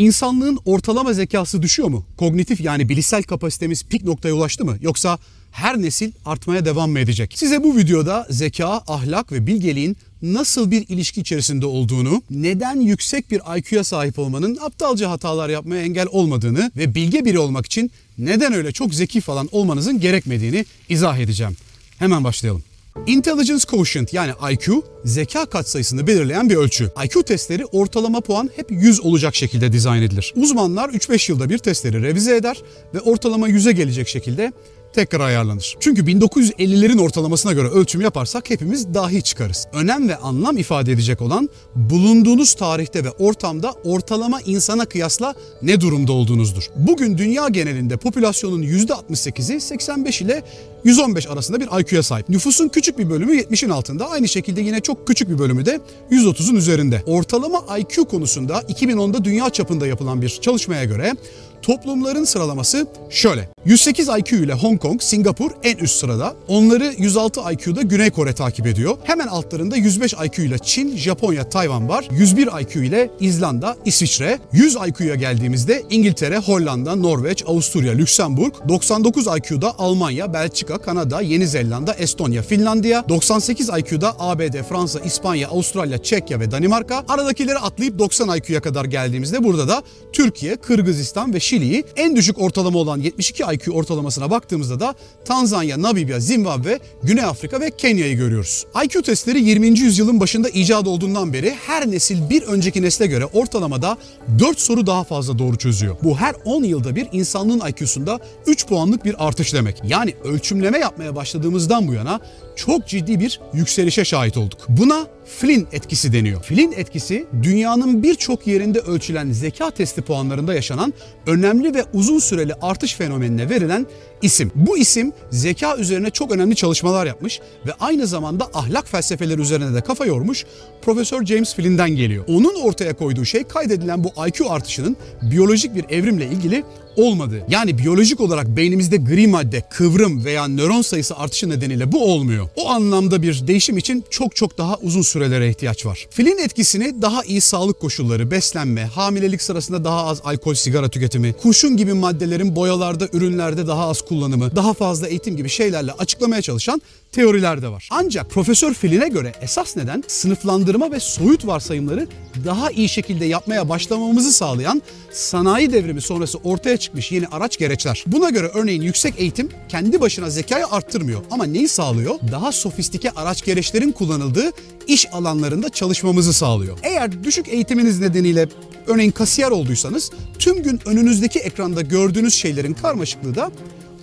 İnsanlığın ortalama zekası düşüyor mu? Kognitif yani bilişsel kapasitemiz pik noktaya ulaştı mı? Yoksa her nesil artmaya devam mı edecek? Size bu videoda zeka, ahlak ve bilgeliğin nasıl bir ilişki içerisinde olduğunu, neden yüksek bir IQ'ya sahip olmanın aptalca hatalar yapmaya engel olmadığını ve bilge biri olmak için neden öyle çok zeki falan olmanızın gerekmediğini izah edeceğim. Hemen başlayalım. Intelligence Quotient yani IQ, zeka katsayısını belirleyen bir ölçü. IQ testleri ortalama puan hep 100 olacak şekilde dizayn edilir. Uzmanlar 3-5 yılda bir testleri revize eder ve ortalama 100'e gelecek şekilde tekrar ayarlanır. Çünkü 1950'lerin ortalamasına göre ölçüm yaparsak hepimiz dahi çıkarız. Önem ve anlam ifade edecek olan bulunduğunuz tarihte ve ortamda ortalama insana kıyasla ne durumda olduğunuzdur. Bugün dünya genelinde popülasyonun %68'i 85 ile 115 arasında bir IQ'ya sahip. Nüfusun küçük bir bölümü 70'in altında. Aynı şekilde yine çok küçük bir bölümü de 130'un üzerinde. Ortalama IQ konusunda 2010'da dünya çapında yapılan bir çalışmaya göre Toplumların sıralaması şöyle. 108 IQ ile Hong Kong, Singapur en üst sırada. Onları 106 IQ'da Güney Kore takip ediyor. Hemen altlarında 105 IQ ile Çin, Japonya, Tayvan var. 101 IQ ile İzlanda, İsviçre. 100 IQ'ya geldiğimizde İngiltere, Hollanda, Norveç, Avusturya, Lüksemburg. 99 IQ'da Almanya, Belçika, Kanada, Yeni Zelanda, Estonya, Finlandiya. 98 IQ'da ABD, Fransa, İspanya, Avustralya, Çekya ve Danimarka. Aradakileri atlayıp 90 IQ'ya kadar geldiğimizde burada da Türkiye, Kırgızistan ve Şili'yi en düşük ortalama olan 72 IQ ortalamasına baktığımızda da Tanzanya, Namibya, Zimbabwe, Güney Afrika ve Kenya'yı görüyoruz. IQ testleri 20. yüzyılın başında icat olduğundan beri her nesil bir önceki nesle göre ortalamada 4 soru daha fazla doğru çözüyor. Bu her 10 yılda bir insanlığın IQ'sunda 3 puanlık bir artış demek. Yani ölçümleme yapmaya başladığımızdan bu yana çok ciddi bir yükselişe şahit olduk. Buna Flynn etkisi deniyor. Flynn etkisi dünyanın birçok yerinde ölçülen zeka testi puanlarında yaşanan önemli ve uzun süreli artış fenomenine verilen isim. Bu isim zeka üzerine çok önemli çalışmalar yapmış ve aynı zamanda ahlak felsefeleri üzerine de kafa yormuş Profesör James Flynn'den geliyor. Onun ortaya koyduğu şey kaydedilen bu IQ artışının biyolojik bir evrimle ilgili olmadığı. Yani biyolojik olarak beynimizde gri madde, kıvrım veya nöron sayısı artışı nedeniyle bu olmuyor. O anlamda bir değişim için çok çok daha uzun sürelere ihtiyaç var. Flynn etkisini daha iyi sağlık koşulları, beslenme, hamilelik sırasında daha az alkol, sigara tüketimi, kurşun gibi maddelerin boyalarda, ürünlerde daha az kullanımı, daha fazla eğitim gibi şeylerle açıklamaya çalışan teoriler de var. Ancak Profesör Flynn'e göre esas neden sınıflandırma ve soyut varsayımları daha iyi şekilde yapmaya başlamamızı sağlayan sanayi devrimi sonrası ortaya çıkmış yeni araç gereçler. Buna göre örneğin yüksek eğitim kendi başına zekayı arttırmıyor ama neyi sağlıyor? Daha sofistike araç gereçlerin kullanıldığı iş alanlarında çalışmamızı sağlıyor. Eğer düşük eğitiminiz nedeniyle örneğin kasiyer olduysanız tüm gün önünüzdeki ekranda gördüğünüz şeylerin karmaşıklığı da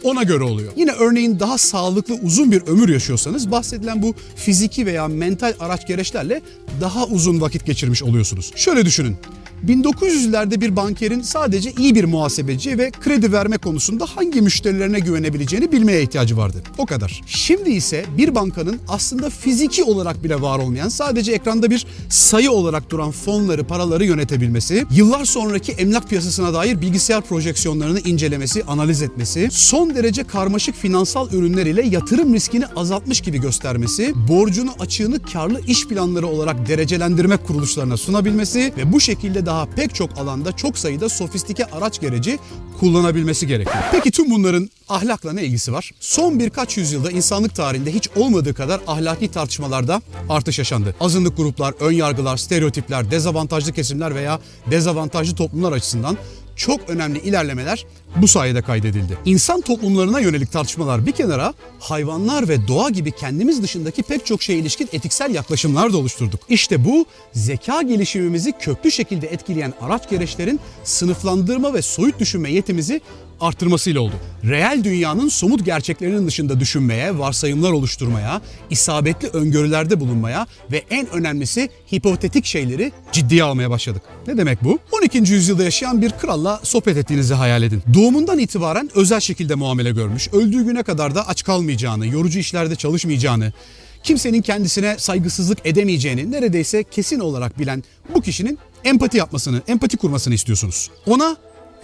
ona göre oluyor. Yine örneğin daha sağlıklı uzun bir ömür yaşıyorsanız bahsedilen bu fiziki veya mental araç gereçlerle daha uzun vakit geçirmiş oluyorsunuz. Şöyle düşünün. 1900'lerde bir bankerin sadece iyi bir muhasebeci ve kredi verme konusunda hangi müşterilerine güvenebileceğini bilmeye ihtiyacı vardı. O kadar. Şimdi ise bir bankanın aslında fiziki olarak bile var olmayan sadece ekranda bir sayı olarak duran fonları, paraları yönetebilmesi, yıllar sonraki emlak piyasasına dair bilgisayar projeksiyonlarını incelemesi, analiz etmesi, son derece karmaşık finansal ürünler ile yatırım riskini azaltmış gibi göstermesi, borcunu açığını karlı iş planları olarak derecelendirme kuruluşlarına sunabilmesi ve bu şekilde daha pek çok alanda çok sayıda sofistike araç gereci kullanabilmesi gerekiyor. Peki tüm bunların ahlakla ne ilgisi var? Son birkaç yüzyılda insanlık tarihinde hiç olmadığı kadar ahlaki tartışmalarda artış yaşandı. Azınlık gruplar, ön yargılar, stereotipler, dezavantajlı kesimler veya dezavantajlı toplumlar açısından çok önemli ilerlemeler bu sayede kaydedildi. İnsan toplumlarına yönelik tartışmalar bir kenara hayvanlar ve doğa gibi kendimiz dışındaki pek çok şeye ilişkin etiksel yaklaşımlar da oluşturduk. İşte bu zeka gelişimimizi köklü şekilde etkileyen araç gereçlerin sınıflandırma ve soyut düşünme yetimizi arttırmasıyla oldu. Reel dünyanın somut gerçeklerinin dışında düşünmeye, varsayımlar oluşturmaya, isabetli öngörülerde bulunmaya ve en önemlisi hipotetik şeyleri ciddiye almaya başladık. Ne demek bu? 12. yüzyılda yaşayan bir kralla sohbet ettiğinizi hayal edin. Doğumundan itibaren özel şekilde muamele görmüş, öldüğü güne kadar da aç kalmayacağını, yorucu işlerde çalışmayacağını, kimsenin kendisine saygısızlık edemeyeceğini neredeyse kesin olarak bilen bu kişinin empati yapmasını, empati kurmasını istiyorsunuz. Ona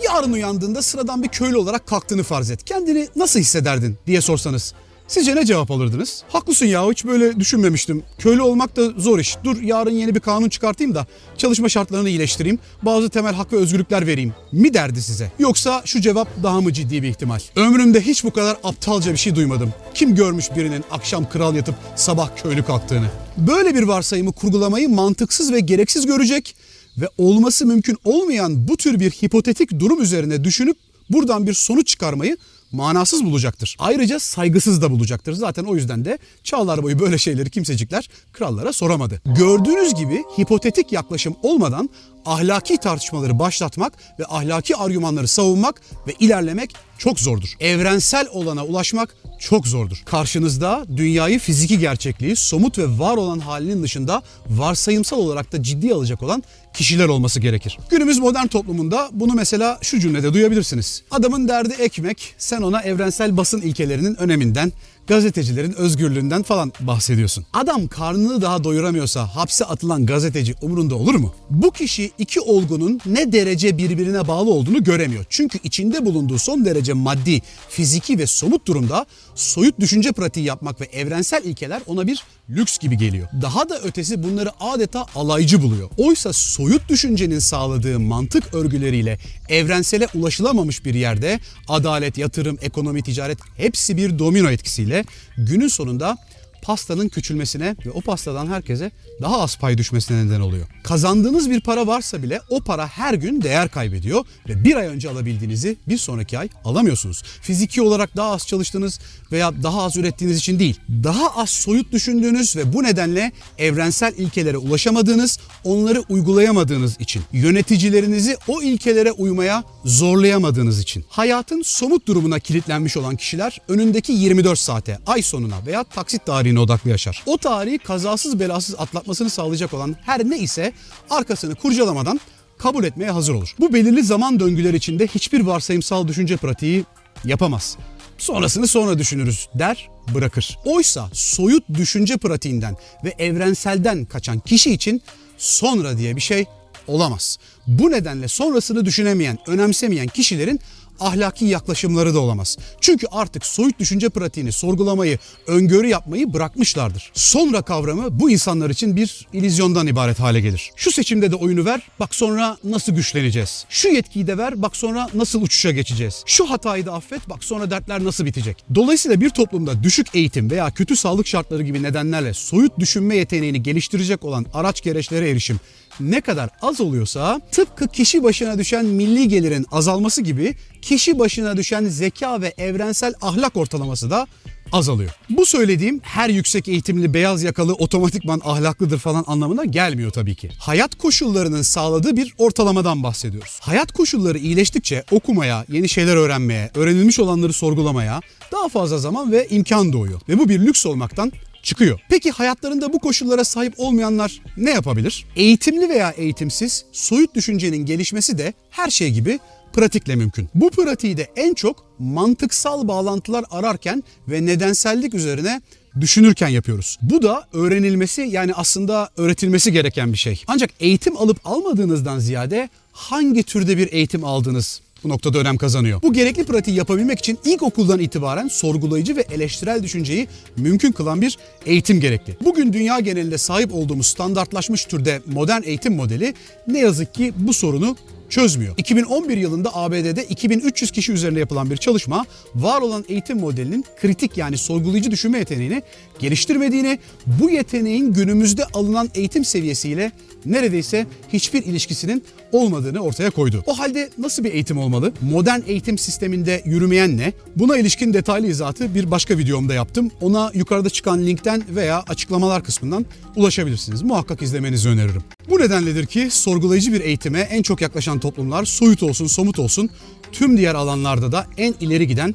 yarın uyandığında sıradan bir köylü olarak kalktığını farz et. Kendini nasıl hissederdin diye sorsanız Sizce ne cevap alırdınız? Haklısın ya hiç böyle düşünmemiştim. Köylü olmak da zor iş. Dur yarın yeni bir kanun çıkartayım da çalışma şartlarını iyileştireyim. Bazı temel hak ve özgürlükler vereyim mi derdi size? Yoksa şu cevap daha mı ciddi bir ihtimal? Ömrümde hiç bu kadar aptalca bir şey duymadım. Kim görmüş birinin akşam kral yatıp sabah köylü kalktığını? Böyle bir varsayımı kurgulamayı mantıksız ve gereksiz görecek ve olması mümkün olmayan bu tür bir hipotetik durum üzerine düşünüp buradan bir sonuç çıkarmayı manasız bulacaktır. Ayrıca saygısız da bulacaktır. Zaten o yüzden de çağlar boyu böyle şeyleri kimsecikler krallara soramadı. Gördüğünüz gibi hipotetik yaklaşım olmadan ahlaki tartışmaları başlatmak ve ahlaki argümanları savunmak ve ilerlemek çok zordur. Evrensel olana ulaşmak çok zordur. Karşınızda dünyayı fiziki gerçekliği, somut ve var olan halinin dışında varsayımsal olarak da ciddiye alacak olan kişiler olması gerekir. Günümüz modern toplumunda bunu mesela şu cümlede duyabilirsiniz. Adamın derdi ekmek, sen ona evrensel basın ilkelerinin öneminden, gazetecilerin özgürlüğünden falan bahsediyorsun. Adam karnını daha doyuramıyorsa hapse atılan gazeteci umurunda olur mu? Bu kişi iki olgunun ne derece birbirine bağlı olduğunu göremiyor. Çünkü içinde bulunduğu son derece maddi, fiziki ve somut durumda soyut düşünce pratiği yapmak ve evrensel ilkeler ona bir lüks gibi geliyor. Daha da ötesi bunları adeta alaycı buluyor. Oysa soyut düşüncenin sağladığı mantık örgüleriyle evrensele ulaşılamamış bir yerde adalet, yatırım, ekonomi, ticaret hepsi bir domino etkisiyle günün sonunda pastanın küçülmesine ve o pastadan herkese daha az pay düşmesine neden oluyor. Kazandığınız bir para varsa bile o para her gün değer kaybediyor ve bir ay önce alabildiğinizi bir sonraki ay alamıyorsunuz. Fiziki olarak daha az çalıştığınız veya daha az ürettiğiniz için değil, daha az soyut düşündüğünüz ve bu nedenle evrensel ilkelere ulaşamadığınız, onları uygulayamadığınız için, yöneticilerinizi o ilkelere uymaya zorlayamadığınız için. Hayatın somut durumuna kilitlenmiş olan kişiler önündeki 24 saate, ay sonuna veya taksit tarihine odaklı yaşar. O tarihi kazasız belasız atlatmasını sağlayacak olan her ne ise arkasını kurcalamadan kabul etmeye hazır olur. Bu belirli zaman döngüler içinde hiçbir varsayımsal düşünce pratiği yapamaz. Sonrasını sonra düşünürüz der bırakır. Oysa soyut düşünce pratiğinden ve evrenselden kaçan kişi için sonra diye bir şey olamaz. Bu nedenle sonrasını düşünemeyen, önemsemeyen kişilerin ahlaki yaklaşımları da olamaz. Çünkü artık soyut düşünce pratiğini sorgulamayı, öngörü yapmayı bırakmışlardır. Sonra kavramı bu insanlar için bir ilizyondan ibaret hale gelir. Şu seçimde de oyunu ver, bak sonra nasıl güçleneceğiz. Şu yetkiyi de ver, bak sonra nasıl uçuşa geçeceğiz. Şu hatayı da affet, bak sonra dertler nasıl bitecek. Dolayısıyla bir toplumda düşük eğitim veya kötü sağlık şartları gibi nedenlerle soyut düşünme yeteneğini geliştirecek olan araç gereçlere erişim ne kadar az oluyorsa tıpkı kişi başına düşen milli gelirin azalması gibi kişi başına düşen zeka ve evrensel ahlak ortalaması da azalıyor. Bu söylediğim her yüksek eğitimli beyaz yakalı otomatikman ahlaklıdır falan anlamına gelmiyor tabii ki. Hayat koşullarının sağladığı bir ortalamadan bahsediyoruz. Hayat koşulları iyileştikçe okumaya, yeni şeyler öğrenmeye, öğrenilmiş olanları sorgulamaya daha fazla zaman ve imkan doğuyor. Ve bu bir lüks olmaktan çıkıyor. Peki hayatlarında bu koşullara sahip olmayanlar ne yapabilir? Eğitimli veya eğitimsiz soyut düşüncenin gelişmesi de her şey gibi pratikle mümkün. Bu pratiği de en çok mantıksal bağlantılar ararken ve nedensellik üzerine düşünürken yapıyoruz. Bu da öğrenilmesi yani aslında öğretilmesi gereken bir şey. Ancak eğitim alıp almadığınızdan ziyade hangi türde bir eğitim aldınız bu noktada önem kazanıyor. Bu gerekli pratiği yapabilmek için ilkokuldan itibaren sorgulayıcı ve eleştirel düşünceyi mümkün kılan bir eğitim gerekli. Bugün dünya genelinde sahip olduğumuz standartlaşmış türde modern eğitim modeli ne yazık ki bu sorunu çözmüyor. 2011 yılında ABD'de 2300 kişi üzerinde yapılan bir çalışma var olan eğitim modelinin kritik yani sorgulayıcı düşünme yeteneğini geliştirmediğini, bu yeteneğin günümüzde alınan eğitim seviyesiyle neredeyse hiçbir ilişkisinin olmadığını ortaya koydu. O halde nasıl bir eğitim olmalı? Modern eğitim sisteminde yürümeyen ne? Buna ilişkin detaylı izahatı bir başka videomda yaptım. Ona yukarıda çıkan linkten veya açıklamalar kısmından ulaşabilirsiniz. Muhakkak izlemenizi öneririm. Bu nedenledir ki sorgulayıcı bir eğitime en çok yaklaşan toplumlar soyut olsun, somut olsun tüm diğer alanlarda da en ileri giden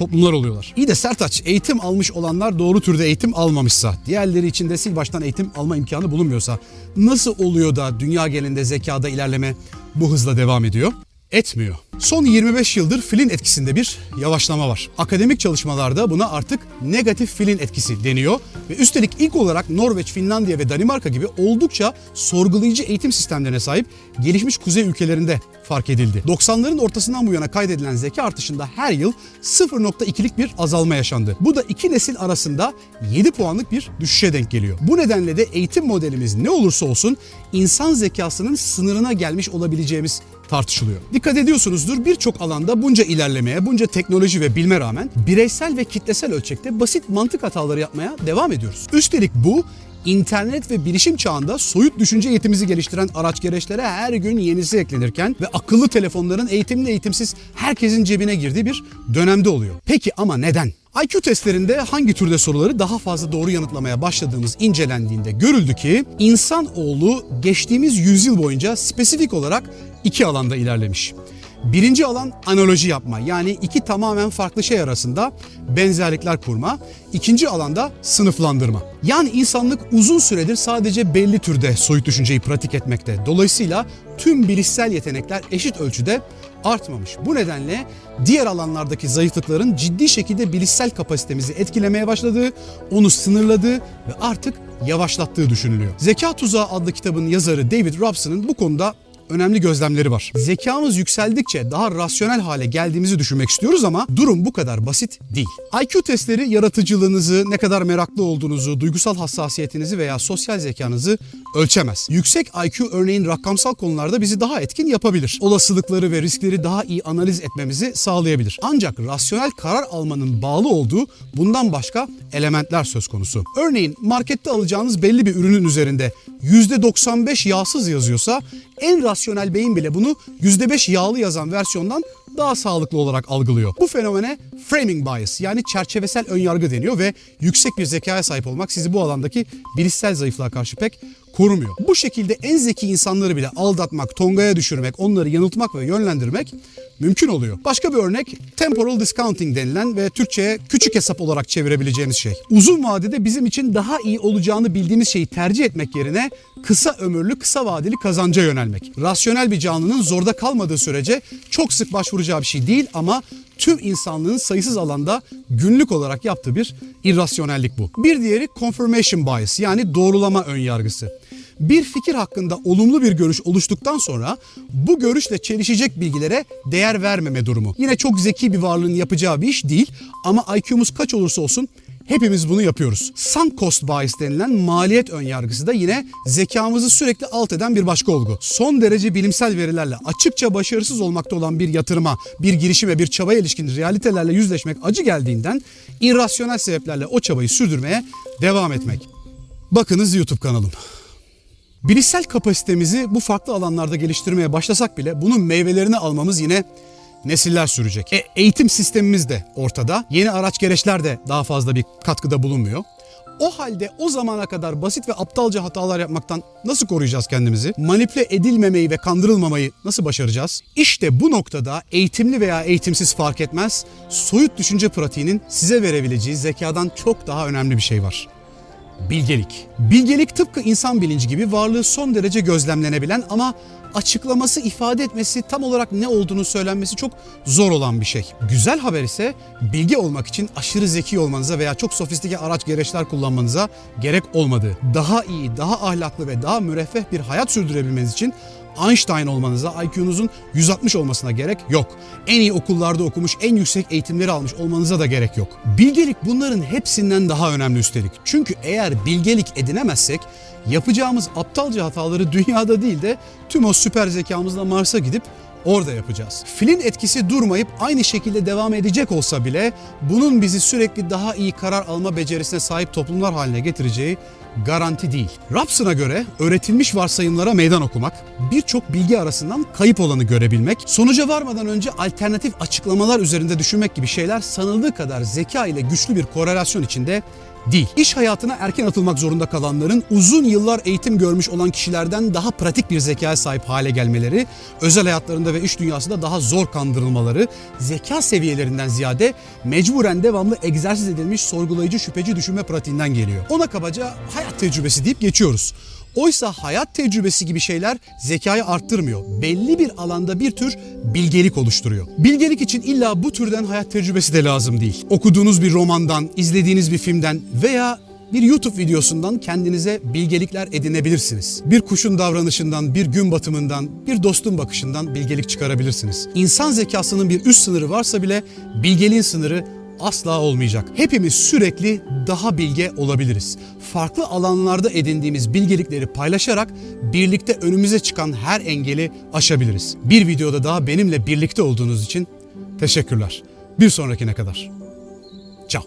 toplumlar oluyorlar. İyi de Sertaç eğitim almış olanlar doğru türde eğitim almamışsa, diğerleri için de sil baştan eğitim alma imkanı bulunmuyorsa nasıl oluyor da dünya genelinde zekada ilerleme bu hızla devam ediyor? Etmiyor. Son 25 yıldır filin etkisinde bir yavaşlama var. Akademik çalışmalarda buna artık negatif filin etkisi deniyor ve üstelik ilk olarak Norveç, Finlandiya ve Danimarka gibi oldukça sorgulayıcı eğitim sistemlerine sahip gelişmiş kuzey ülkelerinde fark edildi. 90'ların ortasından bu yana kaydedilen zeka artışında her yıl 0.2'lik bir azalma yaşandı. Bu da iki nesil arasında 7 puanlık bir düşüşe denk geliyor. Bu nedenle de eğitim modelimiz ne olursa olsun insan zekasının sınırına gelmiş olabileceğimiz tartışılıyor. Dikkat ediyorsunuzdur birçok alanda bunca ilerlemeye, bunca teknoloji ve bilme rağmen bireysel ve kitlesel ölçekte basit mantık hataları yapmaya devam ediyoruz. Üstelik bu internet ve bilişim çağında soyut düşünce yetimizi geliştiren araç gereçlere her gün yenisi eklenirken ve akıllı telefonların eğitimli eğitimsiz herkesin cebine girdiği bir dönemde oluyor. Peki ama neden? IQ testlerinde hangi türde soruları daha fazla doğru yanıtlamaya başladığımız incelendiğinde görüldü ki insanoğlu geçtiğimiz yüzyıl boyunca spesifik olarak iki alanda ilerlemiş. Birinci alan analoji yapma yani iki tamamen farklı şey arasında benzerlikler kurma. İkinci alanda sınıflandırma. Yani insanlık uzun süredir sadece belli türde soyut düşünceyi pratik etmekte. Dolayısıyla tüm bilişsel yetenekler eşit ölçüde artmamış. Bu nedenle diğer alanlardaki zayıflıkların ciddi şekilde bilişsel kapasitemizi etkilemeye başladığı, onu sınırladığı ve artık yavaşlattığı düşünülüyor. Zeka Tuzağı adlı kitabın yazarı David Robson'ın bu konuda önemli gözlemleri var. Zekamız yükseldikçe daha rasyonel hale geldiğimizi düşünmek istiyoruz ama durum bu kadar basit değil. IQ testleri yaratıcılığınızı, ne kadar meraklı olduğunuzu, duygusal hassasiyetinizi veya sosyal zekanızı ölçemez. Yüksek IQ örneğin rakamsal konularda bizi daha etkin yapabilir. Olasılıkları ve riskleri daha iyi analiz etmemizi sağlayabilir. Ancak rasyonel karar almanın bağlı olduğu bundan başka elementler söz konusu. Örneğin markette alacağınız belli bir ürünün üzerinde %95 yağsız yazıyorsa en rasyonel beyin bile bunu %5 yağlı yazan versiyondan daha sağlıklı olarak algılıyor. Bu fenomene framing bias yani çerçevesel önyargı deniyor ve yüksek bir zekaya sahip olmak sizi bu alandaki bilişsel zayıflığa karşı pek korumuyor. Bu şekilde en zeki insanları bile aldatmak, tongaya düşürmek, onları yanıltmak ve yönlendirmek mümkün oluyor. Başka bir örnek temporal discounting denilen ve Türkçe'ye küçük hesap olarak çevirebileceğimiz şey. Uzun vadede bizim için daha iyi olacağını bildiğimiz şeyi tercih etmek yerine kısa ömürlü, kısa vadeli kazanca yönelmek. Rasyonel bir canlının zorda kalmadığı sürece çok sık başvuracağı bir şey değil ama tüm insanlığın sayısız alanda günlük olarak yaptığı bir irrasyonellik bu. Bir diğeri confirmation bias yani doğrulama önyargısı. Bir fikir hakkında olumlu bir görüş oluştuktan sonra bu görüşle çelişecek bilgilere değer vermeme durumu. Yine çok zeki bir varlığın yapacağı bir iş değil ama IQ'muz kaç olursa olsun Hepimiz bunu yapıyoruz. Sunk cost bias denilen maliyet önyargısı da yine zekamızı sürekli alt eden bir başka olgu. Son derece bilimsel verilerle açıkça başarısız olmakta olan bir yatırıma, bir girişime, bir çabaya ilişkin realitelerle yüzleşmek acı geldiğinden irrasyonel sebeplerle o çabayı sürdürmeye devam etmek. Bakınız YouTube kanalım. Bilişsel kapasitemizi bu farklı alanlarda geliştirmeye başlasak bile bunun meyvelerini almamız yine nesiller sürecek. E, eğitim sistemimiz de ortada. Yeni araç gereçler de daha fazla bir katkıda bulunmuyor. O halde o zamana kadar basit ve aptalca hatalar yapmaktan nasıl koruyacağız kendimizi? Manipüle edilmemeyi ve kandırılmamayı nasıl başaracağız? İşte bu noktada eğitimli veya eğitimsiz fark etmez, soyut düşünce pratiğinin size verebileceği zekadan çok daha önemli bir şey var. Bilgelik. Bilgelik tıpkı insan bilinci gibi varlığı son derece gözlemlenebilen ama açıklaması, ifade etmesi, tam olarak ne olduğunu söylenmesi çok zor olan bir şey. Güzel haber ise bilgi olmak için aşırı zeki olmanıza veya çok sofistike araç gereçler kullanmanıza gerek olmadığı. Daha iyi, daha ahlaklı ve daha müreffeh bir hayat sürdürebilmeniz için Einstein olmanıza, IQ'nuzun 160 olmasına gerek yok. En iyi okullarda okumuş, en yüksek eğitimleri almış olmanıza da gerek yok. Bilgelik bunların hepsinden daha önemli üstelik. Çünkü eğer bilgelik edinemezsek yapacağımız aptalca hataları dünyada değil de tüm o süper zekamızla Mars'a gidip orada yapacağız. Filin etkisi durmayıp aynı şekilde devam edecek olsa bile bunun bizi sürekli daha iyi karar alma becerisine sahip toplumlar haline getireceği garanti değil. Rapson'a göre öğretilmiş varsayımlara meydan okumak, birçok bilgi arasından kayıp olanı görebilmek, sonuca varmadan önce alternatif açıklamalar üzerinde düşünmek gibi şeyler sanıldığı kadar zeka ile güçlü bir korelasyon içinde değil. İş hayatına erken atılmak zorunda kalanların uzun yıllar eğitim görmüş olan kişilerden daha pratik bir zekaya sahip hale gelmeleri, özel hayatlarında ve iş dünyasında daha zor kandırılmaları, zeka seviyelerinden ziyade mecburen devamlı egzersiz edilmiş sorgulayıcı şüpheci düşünme pratiğinden geliyor. Ona kabaca hayat tecrübesi deyip geçiyoruz. Oysa hayat tecrübesi gibi şeyler zekayı arttırmıyor. Belli bir alanda bir tür bilgelik oluşturuyor. Bilgelik için illa bu türden hayat tecrübesi de lazım değil. Okuduğunuz bir romandan, izlediğiniz bir filmden veya bir YouTube videosundan kendinize bilgelikler edinebilirsiniz. Bir kuşun davranışından, bir gün batımından, bir dostun bakışından bilgelik çıkarabilirsiniz. İnsan zekasının bir üst sınırı varsa bile bilgeliğin sınırı asla olmayacak. Hepimiz sürekli daha bilge olabiliriz. Farklı alanlarda edindiğimiz bilgelikleri paylaşarak birlikte önümüze çıkan her engeli aşabiliriz. Bir videoda daha benimle birlikte olduğunuz için teşekkürler. Bir sonrakine kadar. Ciao.